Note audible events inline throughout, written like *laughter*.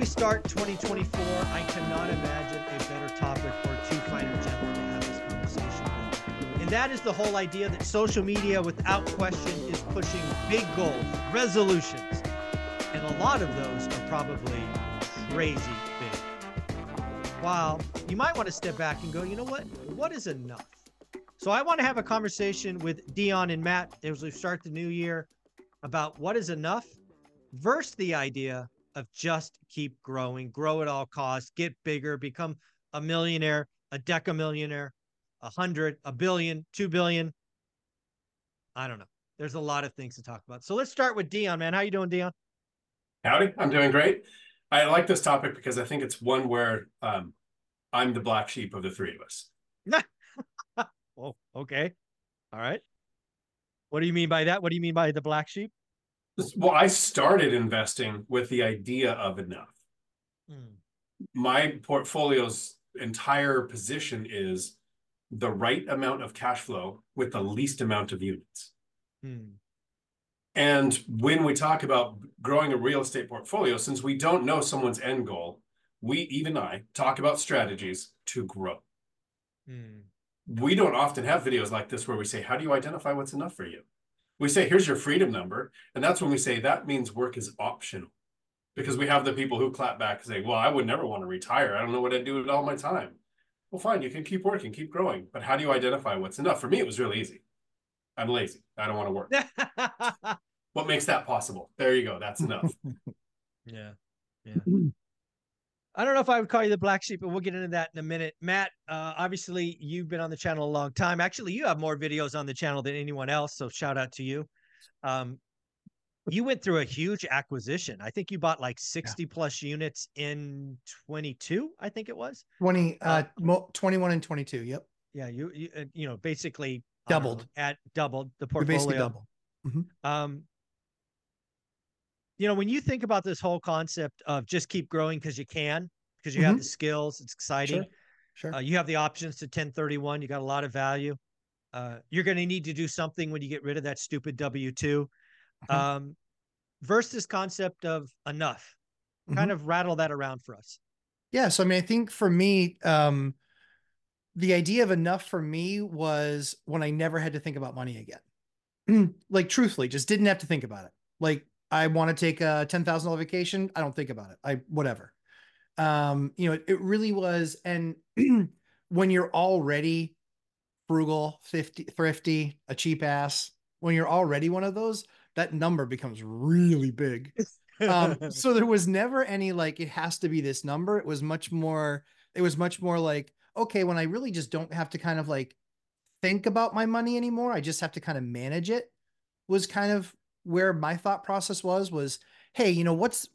We start 2024, I cannot imagine a better topic for two finer gentlemen to have this conversation with. And that is the whole idea that social media, without question, is pushing big goals, resolutions. And a lot of those are probably crazy big. While you might want to step back and go, you know what? What is enough? So I want to have a conversation with Dion and Matt as we start the new year about what is enough versus the idea of just keep growing, grow at all costs, get bigger, become a millionaire, a decamillionaire, a hundred, a billion, two billion. I don't know. There's a lot of things to talk about. So let's start with Dion, man. How you doing, Dion? Howdy, I'm doing great. I like this topic because I think it's one where um, I'm the black sheep of the three of us. *laughs* oh, okay. All right. What do you mean by that? What do you mean by the black sheep? Well, I started investing with the idea of enough. Hmm. My portfolio's entire position is the right amount of cash flow with the least amount of units. Hmm. And when we talk about growing a real estate portfolio, since we don't know someone's end goal, we, even I, talk about strategies to grow. Hmm. We don't often have videos like this where we say, How do you identify what's enough for you? We say, Here's your freedom number. And that's when we say that means work is optional. Because we have the people who clap back and say, Well, I would never want to retire. I don't know what I'd do with all my time. Well, fine, you can keep working, keep growing. But how do you identify what's enough? For me, it was really easy. I'm lazy. I don't want to work. *laughs* what makes that possible? There you go. That's enough. *laughs* yeah. Yeah. *clears throat* I don't know if I would call you the black sheep, but we'll get into that in a minute. Matt, uh, obviously you've been on the channel a long time. Actually, you have more videos on the channel than anyone else, so shout out to you. Um, you went through a huge acquisition. I think you bought like 60 yeah. plus units in 22, I think it was. 20 uh, uh 21 and 22, yep. Yeah, you you, uh, you know, basically doubled. Know, at doubled the portfolio. basically doubled. Mm-hmm. Um you know, when you think about this whole concept of just keep growing because you can, because you mm-hmm. have the skills, it's exciting. Sure. sure. Uh, you have the options to 1031. You got a lot of value. Uh, you're going to need to do something when you get rid of that stupid W 2. Mm-hmm. Um, versus this concept of enough. Mm-hmm. Kind of rattle that around for us. Yeah. So, I mean, I think for me, um, the idea of enough for me was when I never had to think about money again. *clears throat* like, truthfully, just didn't have to think about it. Like, I want to take a ten thousand dollar vacation. I don't think about it. I whatever. Um, you know, it, it really was. And *clears throat* when you're already frugal, 50, thrifty, a cheap ass, when you're already one of those, that number becomes really big. um, *laughs* so there was never any like it has to be this number. It was much more. It was much more like okay, when I really just don't have to kind of like think about my money anymore, I just have to kind of manage it. Was kind of where my thought process was was hey you know what's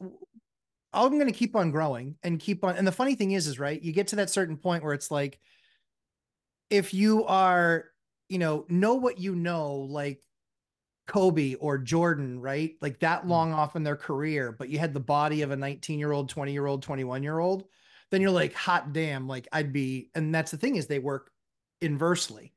i'm going to keep on growing and keep on and the funny thing is is right you get to that certain point where it's like if you are you know know what you know like kobe or jordan right like that mm. long off in their career but you had the body of a 19 year old 20 year old 21 year old then you're like hot damn like i'd be and that's the thing is they work inversely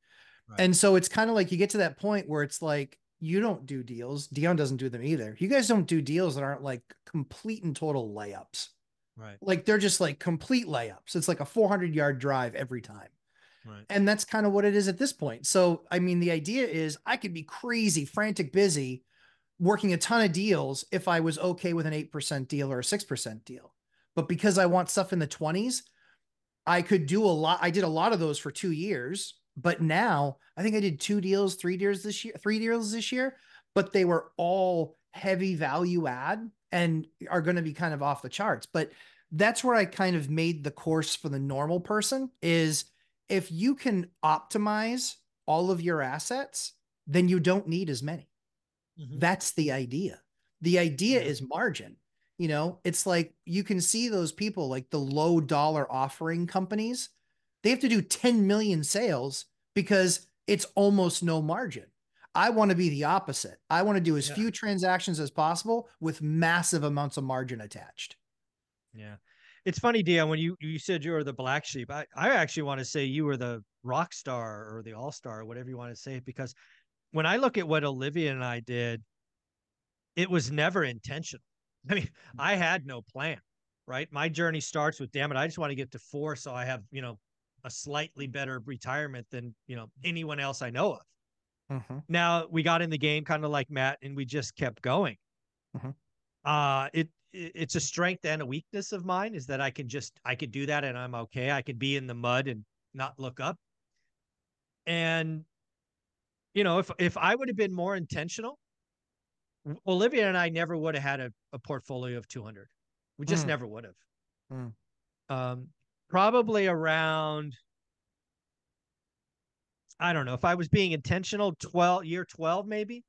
right. and so it's kind of like you get to that point where it's like you don't do deals. Dion doesn't do them either. You guys don't do deals that aren't like complete and total layups. Right. Like they're just like complete layups. It's like a 400 yard drive every time. Right. And that's kind of what it is at this point. So, I mean, the idea is I could be crazy, frantic, busy, working a ton of deals if I was okay with an 8% deal or a 6% deal. But because I want stuff in the 20s, I could do a lot. I did a lot of those for two years but now I think I did two deals, three deals this year, three deals this year, but they were all heavy value add and are going to be kind of off the charts. But that's where I kind of made the course for the normal person is if you can optimize all of your assets, then you don't need as many. Mm-hmm. That's the idea. The idea is margin. You know, it's like you can see those people like the low dollar offering companies, they have to do 10 million sales because it's almost no margin. I want to be the opposite. I want to do as Yeah. few transactions as possible with massive amounts of margin attached. Yeah. It's funny, Dion, when you, you said you were the black sheep, I, I actually want to say you were the rock star or the all star, whatever you want to say, because when I look at what Olivia and I did, it was never intentional. *laughs* I mean, I had no plan, right? My journey starts with, damn it, I just want to get to four so I have, you know, a slightly better retirement than, you know, anyone else I know of. Mhm. Now we got in the game kind of like Matt and we just kept going. Mhm. Uh it, it it's a strength and a weakness of mine is that I can just I could do that and I'm okay. I could be in the mud and not look up. And you know, if if I would have been more intentional, Olivia and I never would have had a, a portfolio of 200. We just Mm. never would have. Mm. Um, probably around I don't know if I was being intentional, 12 year 12 maybe,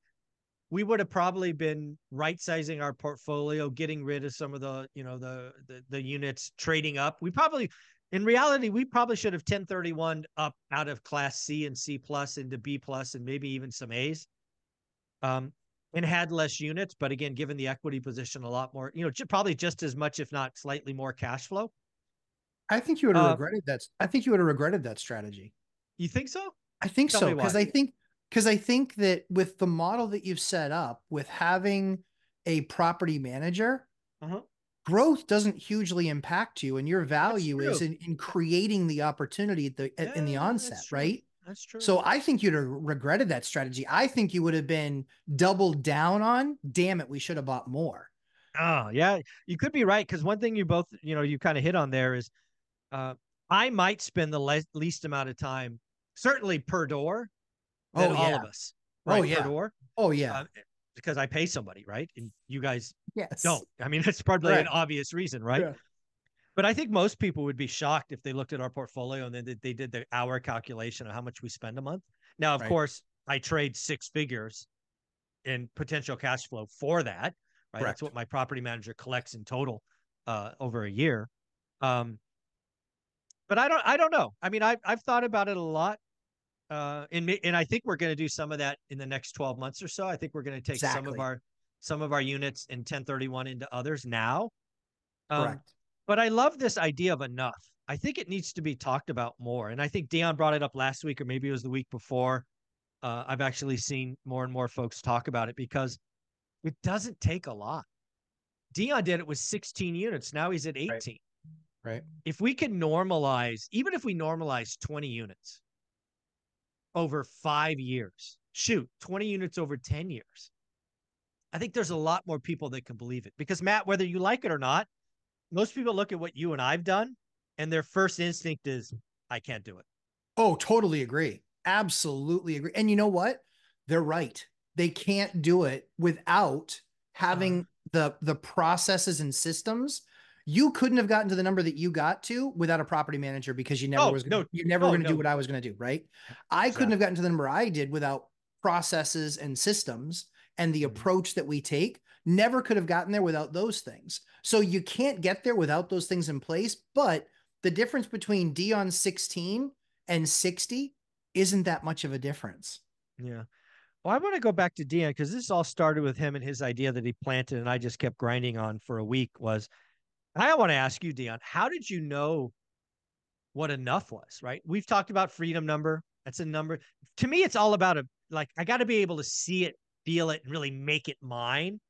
we would have probably been right sizing our portfolio, getting rid of some of the, you know, the, the the units, trading up. We probably in reality, we probably should have 1031 up out of class C and C plus into B plus and maybe even some A's. Um, and had less units, but again, given the equity position, a lot more, you know, probably just as much, if not slightly more cash flow. I think you would have Uh, regretted that. I think you would have regretted that strategy. You think so? I think Tell so because. I think because I think that with the model that you've set up with having a property manager, Uh-huh. growth doesn't hugely impact you, and your value is in, in creating the opportunity at the at- in the Yeah, that's onset, right? That's true. So I think you'd have regretted that strategy. I think you would have been doubled down on. Damn it, we should have bought more. Oh, yeah, you could be right because one thing you both, you know, you kind of hit on there is, uh, I might spend the le- least amount of time, certainly per door, than Oh, all of us. Oh, yeah. per door, Oh yeah, uh, because I pay somebody, right? And you guys yes. don't. I mean, *laughs* that's probably an obvious reason, right? Yeah. But I think most people would be shocked if they looked at our portfolio and then they, they did the hour calculation of how much we spend a month. Now, of Right. course, I trade six figures in potential cash flow for that. Right. That's what my property manager collects in total uh, over a year. Um, but I don't. I don't know. I mean, I've I've thought about it a lot. Uh, and and I think we're going to do some of that in the next twelve months or so. I think we're going to take some of our some of our units in 1031 into others now. Um, Correct. but I love this idea of enough. I think it needs to be talked about more. And I think Dion brought it up last week, or maybe it was the week before. Uh, I've actually seen more and more folks talk about it because it doesn't take a lot. Dion did it with 16 units. Now he's at 18. Right. If we can normalize, even if we normalize 20 units over five years, shoot, 20 units over 10 years, I think there's a lot more people that can believe it. Because, Matt, whether you like it or not, most people look at what you and I've done, and their first instinct is, I can't do it. Oh, totally agree. Absolutely agree. And you know what? They're right. They can't do it without having the the processes and systems. You couldn't have gotten to the number that you got to without a property manager because you never Oh, was gonna, no. you never Oh, were going to do what I was going to do, right? I couldn't have gotten to the number I did without processes and systems and the Mhm. approach that we take. Never could have gotten there without those things. So you can't get there without those things in place. But the difference between Dion 16 and 60 isn't that much of a difference. Yeah. Well, I want to go back to Dion because this all started with him and his idea that he planted, and I just kept grinding on for a week. Was I want to ask you, Dion, how did you know what enough was? Right? We've talked about freedom number. That's a number. To me, it's all about a like I got to be able to see it, feel it, and really make it mine.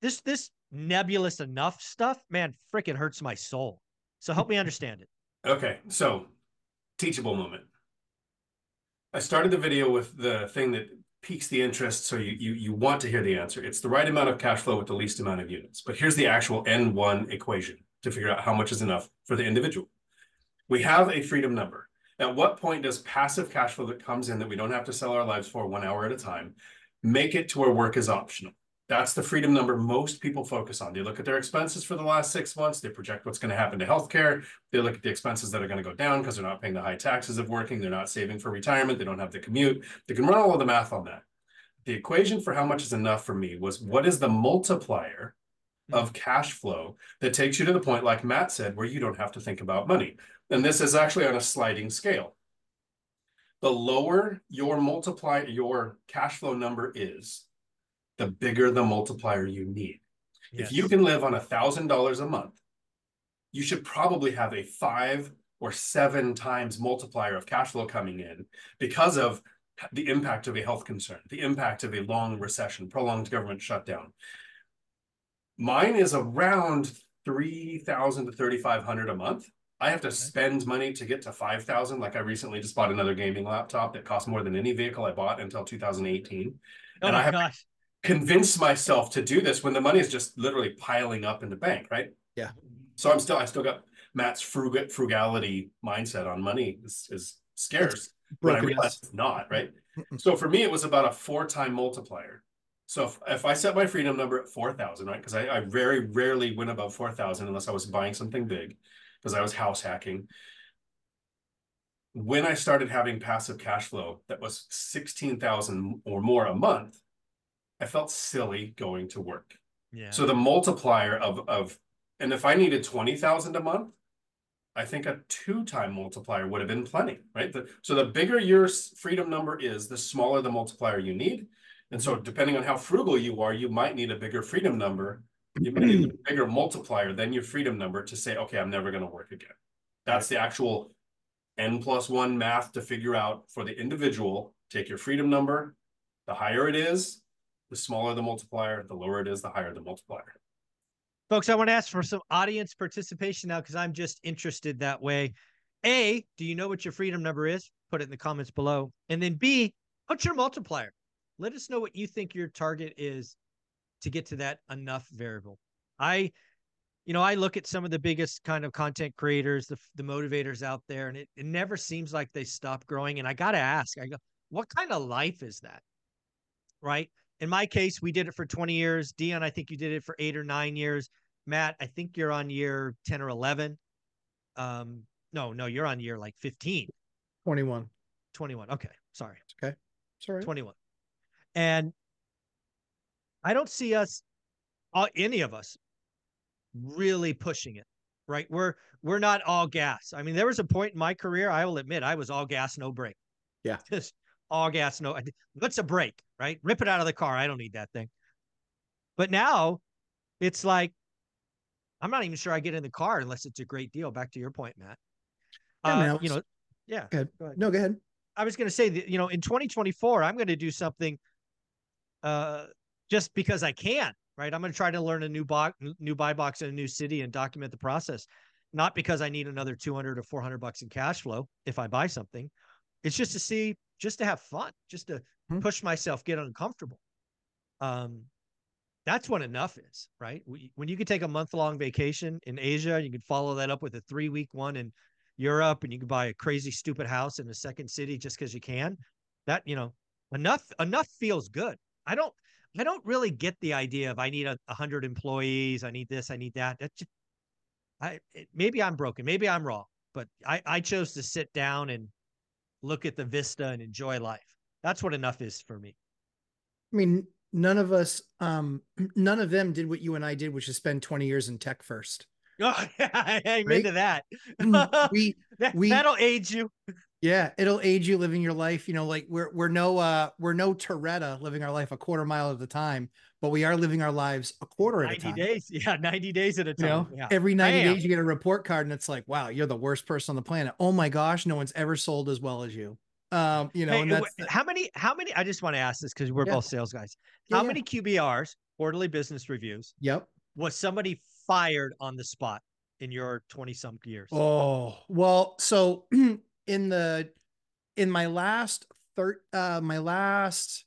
This this nebulous enough stuff, man, freaking hurts my soul. So help me understand it. Okay, so teachable moment. I started the video with the thing that piques the interest, so you you you want to hear the answer. It's the right amount of cash flow with the least amount of units. But here's the actual N1 equation to figure out how much is enough for the individual. We have a freedom number. At what point does passive cash flow that comes in that we don't have to sell our lives for one hour at a time make it to where work is optional? That's the freedom number most people focus on. They look at their expenses for the last six months. They project what's going to happen to healthcare. They look at the expenses that are going to go down because they're not paying the high taxes of working. They're not saving for retirement. They don't have the commute. They can run all of the math on that. The equation for how much is enough for me was what is the multiplier hmm. of cash flow that takes you to the point, like Matt said, where you don't have to think about money. And this is actually on a sliding scale. The lower your multiply your cash flow number is, the bigger the multiplier you need. If you can live on a thousand dollars a month, you should probably have a five or seven times multiplier of cash flow coming in because of the impact of a health concern, the impact of a long recession, prolonged government shutdown. Mine is around three thousand to thirty-five hundred a month. I have to spend money to get to five thousand. Like I recently just bought another gaming laptop that cost more than any vehicle I bought until two thousand eighteen. Oh and I my have- gosh. Convince myself to do this when the money is just literally piling up in the bank, right? Yeah. So I'm still, I still got Matt's frugal frugality mindset on money is, is scarce. But I realized it's not, right? So for me, it was about a four time multiplier. So if, if I set my freedom number at 4,000, right? Because I, I very rarely went above 4,000 unless I was buying something big because I was house hacking. When I started having passive cash flow that was 16,000 or more a month, I felt silly going to work. Yeah. So the multiplier of of and if I needed 20,000 a month, I think a two-time multiplier would have been plenty, right? The, so the bigger your freedom number is, the smaller the multiplier you need. And so depending on how frugal you are, you might need a bigger freedom number. You might need a *clears throat* bigger multiplier than your freedom number to say, okay, I'm never going to work again. That's the actual n plus one math to figure out for the individual. Take your freedom number. The higher it is, the smaller the multiplier. The lower it is, the higher the multiplier. Folks, I want to ask for some audience participation now because I'm just interested that way. A, do you know what your freedom number is? Put it in the comments below. And then B, what's your multiplier? Let us know what you think your target is to get to that enough variable. I, you know, I look at some of the biggest kind of content creators, the, the motivators out there, and it, it never seems like they stop growing. And I got to ask, I go, what kind of life is that? Right. In my case, we did it for 20 years. Dion, I think you did it for eight or nine years. Matt, I think you're on year 10 or 11. Um, no, no, you're on year like 15, 21. 21. Okay. Sorry. It's Okay. Sorry. 21. And I don't see us, all, any of us, really pushing it. Right. We're we're not all gas. I mean, there was a point in my career, I will admit, I was all gas, no break. Yeah. *laughs* Just all gas, no. What's a break, Right. Rip it out of the car. I don't need that thing. But now it's like I'm not even sure I get in the car unless it's a great deal. Back to your point, Matt. Yeah, Uh, man, you know, yeah. Go ahead. Go ahead. No, go ahead. I was going to say that, you know, in 2024, I'm going to do something uh, just because I can, right? I'm going to try to learn a new box, new buy box in a new city and document the process. Not because I need another 200 or 400 bucks in cash flow if I buy something. It's just to see, just to have fun, just to Hmm. push myself, get uncomfortable. Um, that's when enough is, right? When you could take a month long vacation in Asia, you could follow that up with a three week one in Europe, and you could buy a crazy stupid house in a second city just because you can. That you know, enough enough feels good. I don't I don't really get the idea of I need a, a hundred employees, I need this, I need that. That just, I it, maybe I'm broken, maybe I'm wrong, but I I chose to sit down and look at the vista and enjoy life. That's what enough is for me. I mean, none of us, um, *clears throat* none of them did what you and I did, which is spend 20 years in tech first. Oh, *laughs* yeah, I'm Right? into that. we, *laughs* that we- that'll age you. Yeah, it'll age you living your life. You know, like we're we're no uh we're no Toretto living our life a quarter mile at a time, but we are living our lives a quarter at a 90 days. *laughs* Yeah, 90 days at a You time. know, yeah. every 90 Bam. days you get a report card and it's like, wow, you're the worst person on the planet. Oh my gosh, no one's ever sold as well as you. Um, you know, Hey, and that's wh- how many how many I just want to ask this because we're Yeah. both sales guys. How yeah. many QBRs, quarterly business reviews, Yep. was somebody fired on the spot in your 20 some years? Oh, well, so *clears throat* in the in my last third uh my last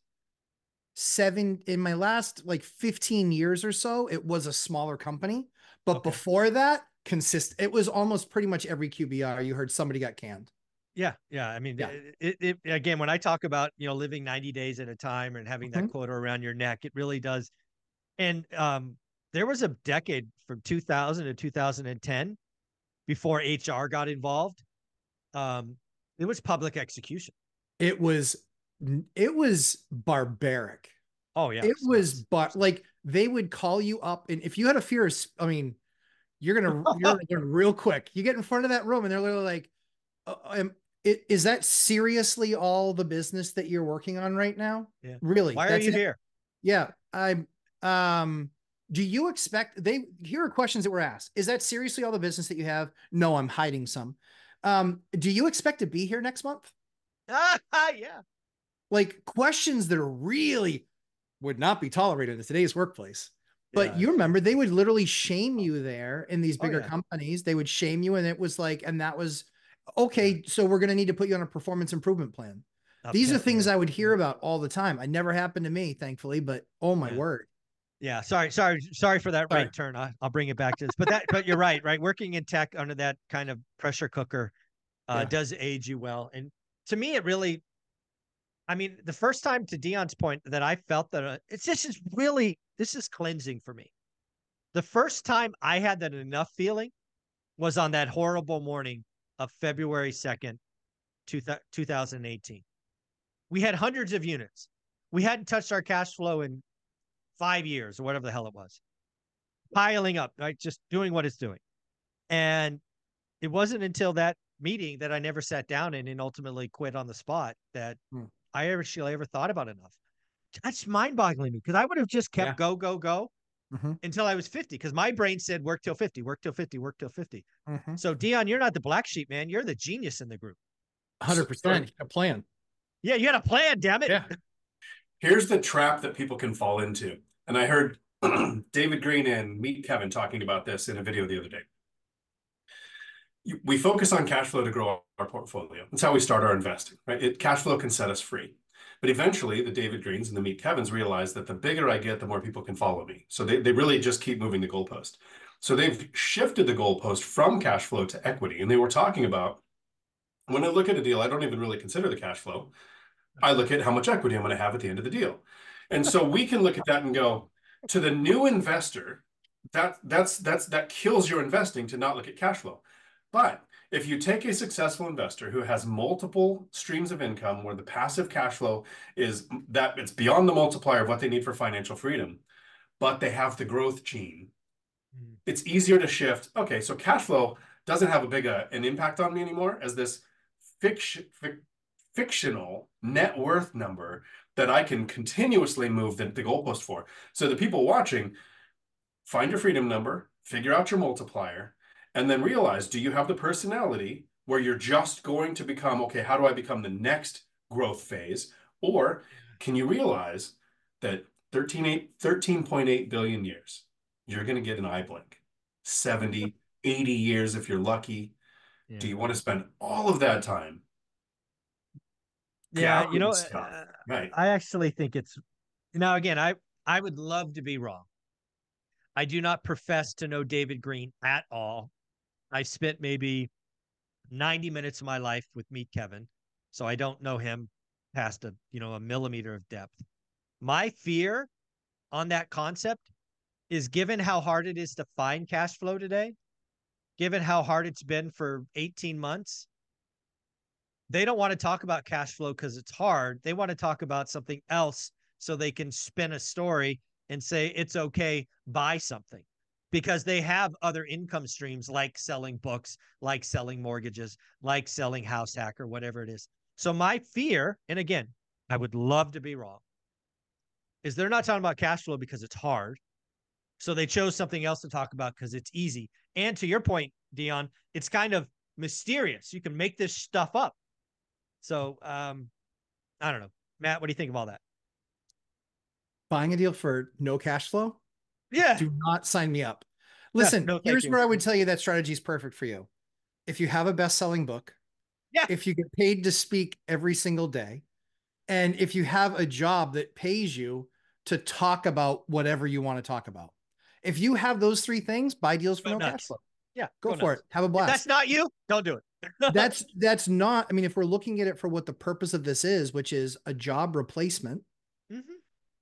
seven in my last like 15 years or so, it was a smaller company. But Okay. before that, consist it was almost pretty much every QBR you heard somebody got canned. Yeah, yeah. I mean, Yeah. It, it, it- again, when I talk about you know living 90 days at a time and having that Mhm. quota around your neck, it really does. And um, there was a decade from 2000 to 2010 before HR got involved. Um, it was public execution. It was it was barbaric. Oh yeah, it was but like they would call you up, and if you had a fear of, I mean, you're gonna you're gonna real quick. You get in front of that room, and they're literally like, uh, um, it, "Is that seriously all the business that you're working on right now? Yeah. Really? Why are you it? here? Yeah, I'm. Um, do you expect they? Here are questions that were asked. Is that seriously all the business that you have? No, I'm hiding some. Um, do you expect to be here next month? Ah, *laughs* yeah. Like questions that are really would not be tolerated in today's workplace. But Yeah. you remember they would literally shame you there in these Oh, bigger yeah. companies. They would shame you, and it was like, and that was okay. So we're going to need to put you on a performance improvement plan. These are things. I would hear about all the time. It never happened to me, thankfully, but oh my Yeah. word. Yeah, sorry, sorry, sorry for that Sorry. right turn. I, I'll bring it back to this, but that, but you're right, right? Working in tech under that kind of pressure cooker uh, Yeah. does age you well, and to me, it really. I mean, the first time to Dion's point that I felt that uh, it's this is really this is cleansing for me. The first time I had that enough feeling was on that horrible morning of February second, two, 2018. We had hundreds of units. We hadn't touched our cash flow in five years or whatever the hell it was, piling up, right? Just doing what it's doing. And it wasn't until that meeting that I never sat down in and ultimately quit on the spot that Hmm. I actually ever thought about enough. That's mind boggling me because I would have just kept Yeah. go, go, go Mhm. until I was 50 because my brain said work till 50, work till 50, work till 50. Mhm. So, Dion, you're not the black sheep, man. You're the genius in the group. 100% a plan. Yeah, you had a plan, damn it. Yeah. Here's the trap that people can fall into. And I heard *clears throat* David Greene and Meet Kevin talking about this in a video the other day. We focus on cash flow to grow our portfolio. That's how we start our investing, right? It, cash flow can set us free. But eventually, the David Greenes and the Meet Kevins realize that the bigger I get, the more people can follow me. So they, they really just keep moving the goalpost. So they've shifted the goalpost from cash flow to equity. And they were talking about when I look at a deal, I don't even really consider the cash flow. I look at how much equity I'm going to have at the end of the deal. And so we can look at that and go to the new investor, that that's that's that kills your investing to not look at cash flow. But if you take a successful investor who has multiple streams of income where the passive cash flow is that it's beyond the multiplier of what they need for financial freedom, but they have the growth gene, Mm. it's easier to shift. Okay, so cash flow doesn't have a big uh, an impact on me anymore as this fiction fic, fictional net worth number that I can continuously move the, the goalpost for. So the people watching, find your freedom number, figure out your multiplier, and then realize do you have the personality where you're just going to become, okay, how do I become the next growth phase? Or can you realize that 13.8 billion years, you're going to get an eye blink, 70, 80 years if you're lucky. Yeah. Do you want to spend all of that time? Yeah, you know, stuff? uh, Right. I actually think it's now again, I I would love to be wrong. I do not profess to know David Greene at all. I spent maybe 90 minutes of my life with Meet Kevin, so I don't know him past a, you know, a millimeter of depth. My fear on that concept is given how hard it is to find cash flow today, given how hard it's been for 18 months, they don't want to talk about cash flow because it's hard. They want to talk about something else so they can spin a story and say it's okay, buy something because they have other income streams like selling books, like selling mortgages, like selling house hack or whatever it is. So my fear, and again, I would love to be wrong, is they're not talking about cash flow because it's hard. So they chose something else to talk about because it's easy. And to your point, Dion, it's kind of mysterious. You can make this stuff up. So um, I don't know. Matt, what do you think of all that? Buying a deal for no cash flow? Yeah. Do not sign me up. Listen, no, here's you. where I would tell you that strategy is perfect for you. If you have a best-selling book, Yeah. if you get paid to speak every single day, and if you have a job that pays you to talk about whatever you want to talk about. If you have those three things, buy deals for Go no nuts. cash flow. Yeah. Go, go for nuts. it. Have a If blast. that's not you, don't do it. That's that's not i mean if we're looking at it for what the purpose of this is which is a job replacement Mhm.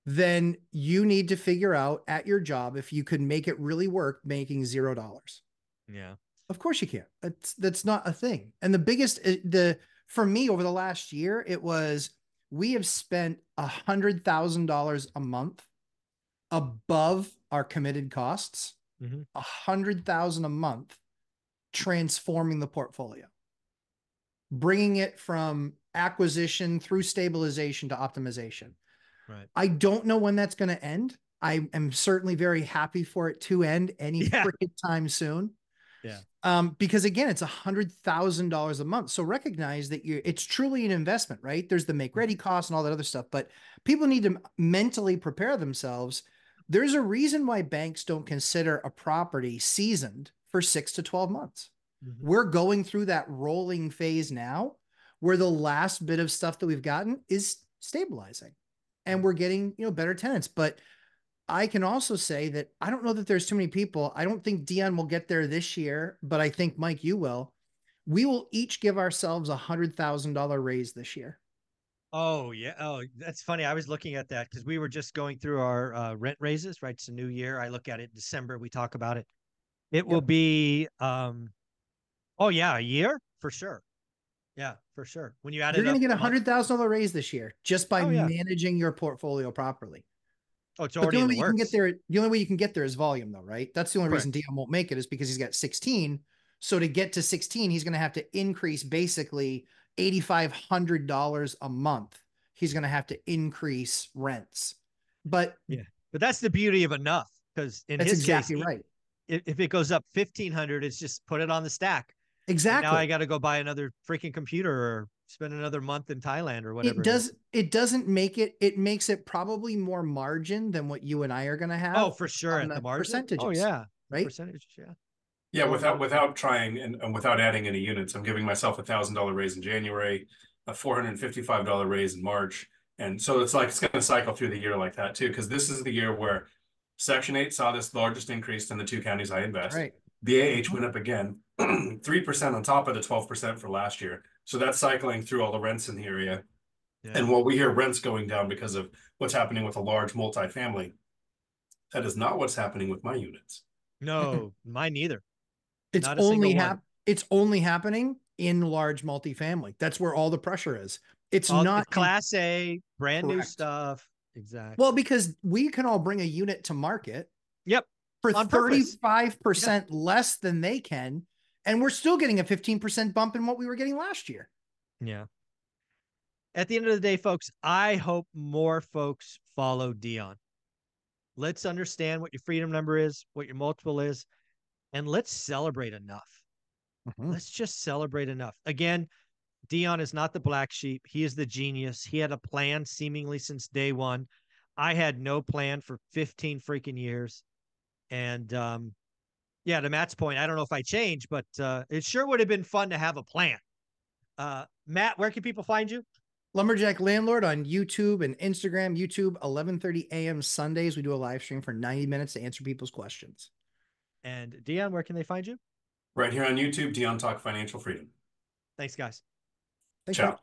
then you need to figure out at your job if you can make it really work making zero dollars Yeah. of course you can't that's that's not a thing and the biggest uh, the for me over the last year it was we have spent a hundred thousand dollars a month above our committed costs, Mhm. a hundred thousand a month, transforming the portfolio, bringing it from acquisition through stabilization to optimization. Right. I don't know when that's going to end. I am certainly very happy for it to end any Yeah. freaking time soon. Yeah. Um, because again, it's a hundred thousand dollars a month. So recognize that you it's truly an investment, right? There's the make ready costs and all that other stuff, but people need to mentally prepare themselves. There's a reason why banks don't consider a property seasoned for six to 12 months. Mhm. We're going through that rolling phase now where the last bit of stuff that we've gotten is stabilizing and we're getting, you know, better tenants. But I can also say that I don't know that there's too many people. I don't think Dion will get there this year, but I think Mike, you will. We will each give ourselves a hundred thousand dollar raise this year. Oh yeah. Oh, that's funny. I was looking at that because we were just going through our uh, rent raises. Right, it's a new year. I look at it in December. We talk about it. It will be. um Oh yeah, a year for sure. Yeah, for sure. When you add it, You're it going up, to get a hundred thousand dollar raise this year just by Oh, yeah. managing your portfolio properly. Oh, it's But already the only way you can get there, the only way you can get there is volume, though, right? That's the only Correct. reason Dion won't make it is because he's got 16. So to get to 16, he's going to have to increase basically $8,500 a month. He's going to have to increase rents. But yeah, But that's the beauty of enough because in that's his exactly case, right. If, if it goes up fifteen hundred, it's just put it on the stack. And Exactly. Now I got to go buy another freaking computer or spend another month in Thailand or whatever. it does it doesn't make it it makes it probably more margin than what you and I are going to have. Oh, for sure. on At the the margin. Oh yeah. right? Percentage. Yeah. Yeah, without without trying and, and without adding any units, I'm giving myself a thousand dollar raise in January, a four hundred and fifty five dollar raise in March, and so it's like it's going to cycle through the year like that too. Because this is the year where Section Eight saw this largest increase in the two counties I invest. Right. The AH went up again, *clears throat* three percent on top of the twelve percent for last year. So that's cycling through all the rents in the area. Yeah. And while we hear rents going down because of what's happening with a large multifamily, that is not what's happening with my units. no, *laughs* mine neither. It's Not only hap- it's only happening in large multifamily. That's where all the pressure is. It's All- not class A, brand new stuff. Exactly. well because we can all bring a unit to market Yep. for 35% less than they can and we're still getting a 15% bump in what we were getting last year. Yeah. At the end of the day, folks, I hope more folks follow Dion. Let's understand what your freedom number is, what your multiple is, and let's celebrate enough. Mm-hmm. Let's just celebrate enough. Again, Dion is not the black sheep. He is the genius. He had a plan seemingly since day one. I had no plan for 15 freaking years. And um, yeah, to Matt's point, I don't know if I changed, but uh, it sure would have been fun to have a plan. Uh, Matt, where can people find you? Lumberjack Landlord on YouTube and Instagram, YouTube 11:30 a.m. Sundays we do a live stream for 90 minutes to answer people's questions. And Dion, where can they find you? Right here on YouTube, Dion Talk Financial Freedom. Thanks, guys. Thanks, Ciao.